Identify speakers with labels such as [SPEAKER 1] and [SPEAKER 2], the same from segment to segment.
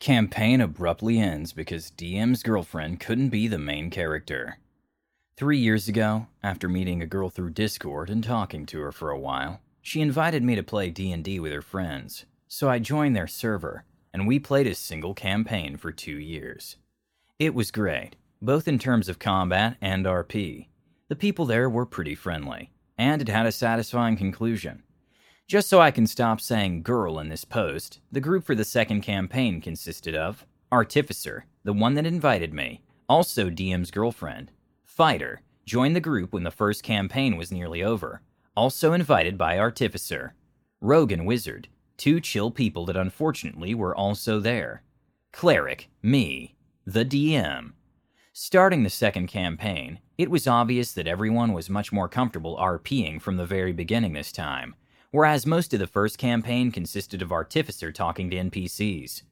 [SPEAKER 1] Campaign abruptly ends because DM's girlfriend couldn't be the main character. Three years ago, after meeting a girl through Discord and talking to her for a while, she invited me to play D&D with her friends. So I joined their server, and we played a single campaign for 2 years. It was great, both in terms of combat and RP. The people there were pretty friendly, and it had a satisfying conclusion. Just so I can stop saying girl in this post, the group for the second campaign consisted of Artificer, the one that invited me, also DM's girlfriend, Fighter, joined the group when the first campaign was nearly over, also invited by Artificer, Rogue and Wizard, two chill people that unfortunately were also there, Cleric, me, the DM. Starting the second campaign, it was obvious that everyone was much more comfortable RPing from the very beginning this time whereas most of the first campaign consisted of Artificer talking to NPCs.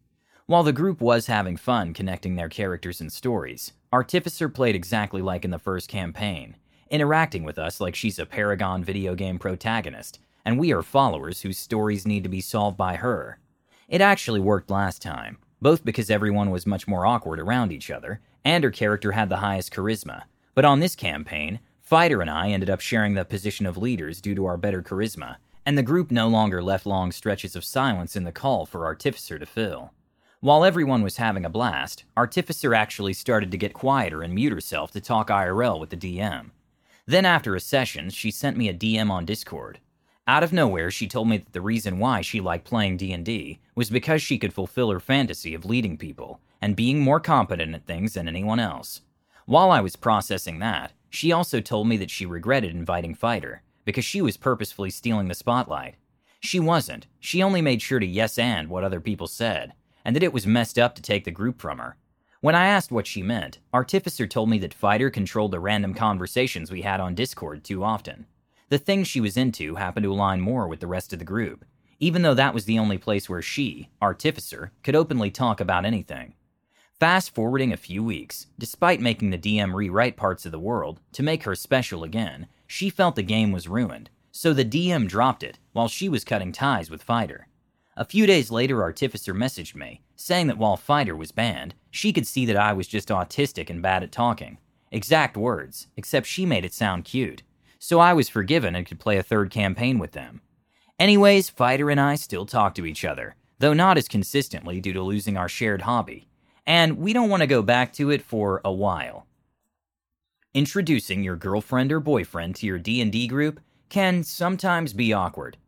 [SPEAKER 1] While the group was having fun connecting their characters and stories, Artificer played exactly like in the first campaign, interacting with us like she's a Paragon video game protagonist, and we are followers whose stories need to be solved by her. It actually worked last time, both because everyone was much more awkward around each other, and her character had the highest charisma. But on this campaign, Fighter and I ended up sharing the position of leaders due to our better charisma, and the group no longer left long stretches of silence in the call for Artificer to fill. While everyone was having a blast, Artificer actually started to get quieter and mute herself to talk IRL with the DM. Then, after a session, she sent me a DM on Discord. Out of nowhere, she told me that the reason why she liked playing D&D was because she could fulfill her fantasy of leading people and being more competent at things than anyone else. While I was processing that, she also told me that she regretted inviting Fighter because she was purposefully stealing the spotlight. She wasn't. She only made sure to yes and what other people said, and that it was messed up to take the group from her. When I asked what she meant, Artificer told me that Fighter controlled the random conversations we had on Discord too often. The things she was into happened to align more with the rest of the group, even though that was the only place where she, Artificer, could openly talk about anything. Fast forwarding a few weeks, despite making the DM rewrite parts of the world to make her special again, she felt the game was ruined, so the DM dropped it while she was cutting ties with Fighter. A few days later, Artificer messaged me, saying that while Fighter was banned, she could see that I was just autistic and bad at talking. Exact words, except she made it sound cute. So I was forgiven and could play a third campaign with them. Anyways, Fighter and I still talk to each other, though not as consistently due to losing our shared hobby. And we don't want to go back to it for a while. Introducing your girlfriend or boyfriend to your D&D group can sometimes be awkward.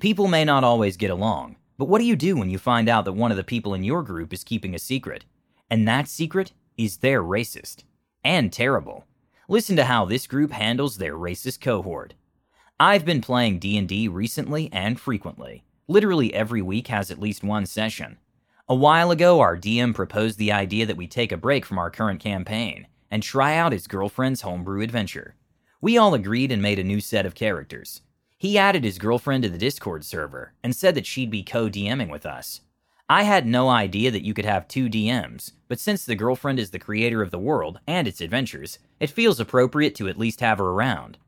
[SPEAKER 1] People may not always get along, but what do you do when you find out that one of the people in your group is keeping a secret? And that secret is they're racist. And terrible. Listen to how this group handles their racist cohort. I've been playing D&D recently and frequently. Literally every week has at least one session. A while ago, our DM proposed the idea that we take a break from our current campaign and try out his girlfriend's homebrew adventure. We all agreed and made a new set of characters. He added his girlfriend to the Discord server and said that she'd be co DMing with us. I had no idea that you could have two DMs, but since the girlfriend is the creator of the world and its adventures, it feels appropriate to at least have her around.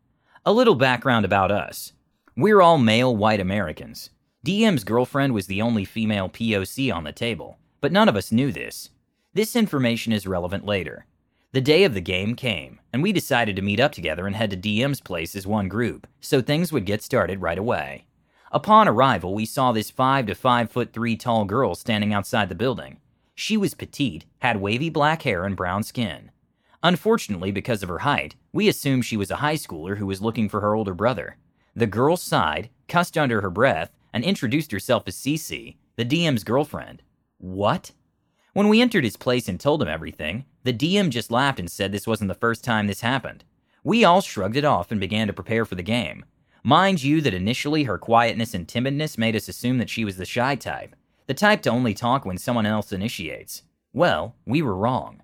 [SPEAKER 1] A little background about us we're all male white Americans. DM's girlfriend was the only female POC on the table, but none of us knew this. This information is relevant later. The day of the game came, and we decided to meet up together and head to DM's place as one group, so things would get started right away. Upon arrival, we saw this 5 to 5 foot 3 tall girl standing outside the building. She was petite, had wavy black hair and brown skin. Unfortunately, because of her height, we assumed she was a high schooler who was looking for her older brother. The girl sighed, cussed under her breath, and introduced herself as Cece, the DM's girlfriend. What? When we entered his place and told him everything, the DM just laughed and said this wasn't the first time this happened. We all shrugged it off and began to prepare for the game. Mind you, that initially her quietness and timidness made us assume that she was the shy type, the type to only talk when someone else initiates. Well, we were wrong.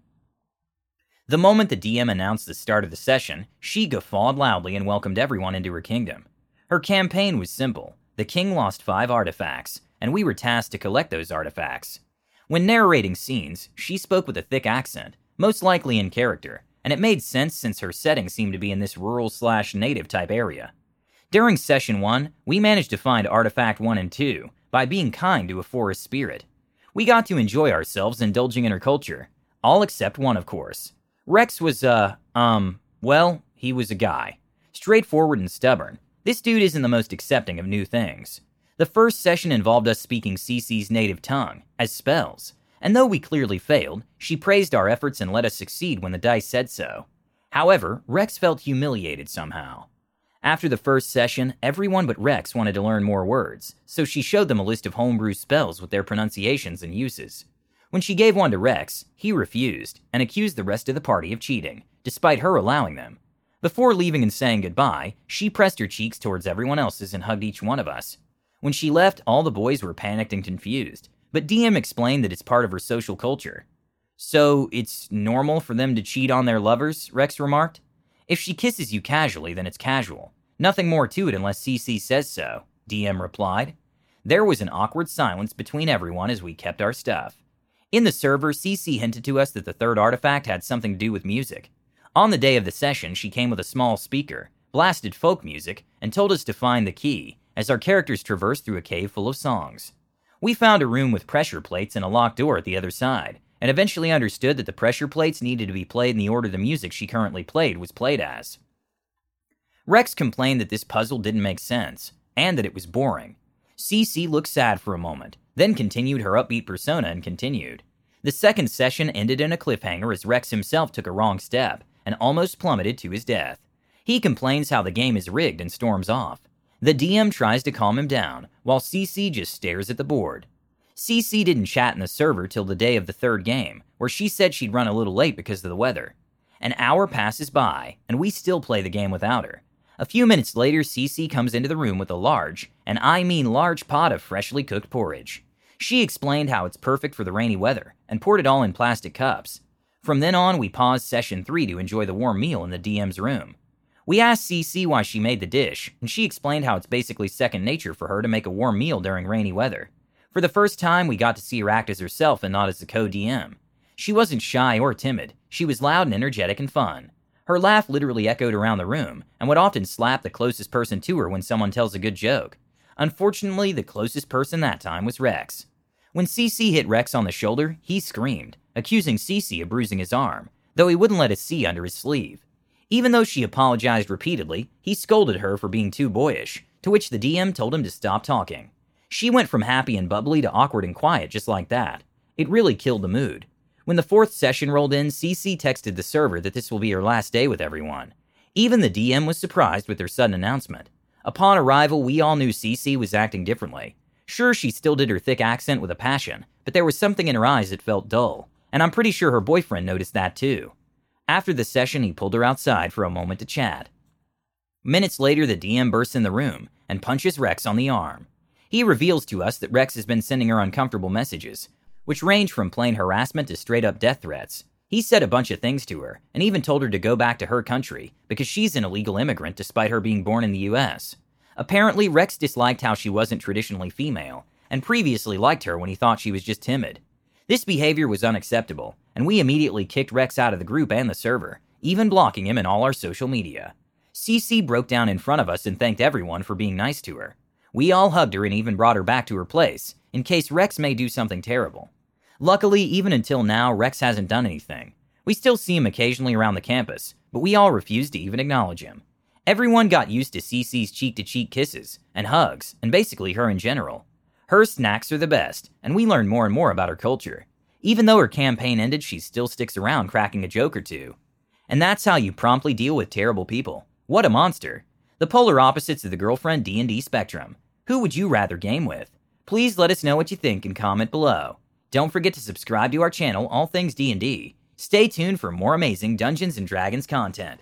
[SPEAKER 1] The moment the DM announced the start of the session, she guffawed loudly and welcomed everyone into her kingdom. Her campaign was simple the king lost five artifacts, and we were tasked to collect those artifacts. When narrating scenes, she spoke with a thick accent, most likely in character, and it made sense since her setting seemed to be in this rural slash native type area. During session 1, we managed to find Artifact 1 and 2 by being kind to a forest spirit. We got to enjoy ourselves indulging in her culture. All except one, of course. Rex was, uh, um, well, he was a guy. Straightforward and stubborn. This dude isn't the most accepting of new things. The first session involved us speaking Cece's native tongue, as spells, and though we clearly failed, she praised our efforts and let us succeed when the dice said so. However, Rex felt humiliated somehow. After the first session, everyone but Rex wanted to learn more words, so she showed them a list of homebrew spells with their pronunciations and uses. When she gave one to Rex, he refused and accused the rest of the party of cheating, despite her allowing them. Before leaving and saying goodbye, she pressed her cheeks towards everyone else's and hugged each one of us. When she left, all the boys were panicked and confused, but DM explained that it's part of her social culture. So, it's normal for them to cheat on their lovers, Rex remarked. If she kisses you casually, then it's casual. Nothing more to it unless CC says so, DM replied. There was an awkward silence between everyone as we kept our stuff. In the server, CC hinted to us that the third artifact had something to do with music. On the day of the session, she came with a small speaker, blasted folk music, and told us to find the key, as our characters traverse through a cave full of songs. We found a room with pressure plates and a locked door at the other side, and eventually understood that the pressure plates needed to be played in the order the music she currently played was played as. Rex complained that this puzzle didn't make sense, and that it was boring. Cece looked sad for a moment, then continued her upbeat persona and continued. The second session ended in a cliffhanger as Rex himself took a wrong step and almost plummeted to his death. He complains how the game is rigged and storms off. The DM tries to calm him down, while CC just stares at the board. CC didn't chat in the server till the day of the third game, where she said she'd run a little late because of the weather. An hour passes by, and we still play the game without her. A few minutes later, CC comes into the room with a large, and I mean large pot of freshly cooked porridge. She explained how it's perfect for the rainy weather, and poured it all in plastic cups. From then on, we paused session 3 to enjoy the warm meal in the DM's room. We asked Cece why she made the dish, and she explained how it's basically second nature for her to make a warm meal during rainy weather. For the first time, we got to see her act as herself and not as the co DM. She wasn't shy or timid, she was loud and energetic and fun. Her laugh literally echoed around the room, and would often slap the closest person to her when someone tells a good joke. Unfortunately, the closest person that time was Rex. When Cece hit Rex on the shoulder, he screamed, accusing Cece of bruising his arm, though he wouldn't let us see under his sleeve. Even though she apologized repeatedly, he scolded her for being too boyish, to which the DM told him to stop talking. She went from happy and bubbly to awkward and quiet just like that. It really killed the mood. When the fourth session rolled in, CC texted the server that this will be her last day with everyone. Even the DM was surprised with her sudden announcement. Upon arrival, we all knew CC was acting differently. Sure, she still did her thick accent with a passion, but there was something in her eyes that felt dull, and I'm pretty sure her boyfriend noticed that too. After the session, he pulled her outside for a moment to chat. Minutes later, the DM bursts in the room and punches Rex on the arm. He reveals to us that Rex has been sending her uncomfortable messages, which range from plain harassment to straight up death threats. He said a bunch of things to her, and even told her to go back to her country because she's an illegal immigrant despite her being born in the US. Apparently, Rex disliked how she wasn't traditionally female, and previously liked her when he thought she was just timid. This behavior was unacceptable, and we immediately kicked Rex out of the group and the server, even blocking him in all our social media. Cece broke down in front of us and thanked everyone for being nice to her. We all hugged her and even brought her back to her place, in case Rex may do something terrible. Luckily, even until now, Rex hasn't done anything. We still see him occasionally around the campus, but we all refuse to even acknowledge him. Everyone got used to Cece's cheek to cheek kisses and hugs, and basically her in general. Her snacks are the best, and we learn more and more about her culture. Even though her campaign ended, she still sticks around cracking a joke or two. And that's how you promptly deal with terrible people. What a monster. The polar opposites of the girlfriend D&D spectrum. Who would you rather game with? Please let us know what you think and comment below. Don't forget to subscribe to our channel, All Things D&D. Stay tuned for more amazing Dungeons & Dragons content.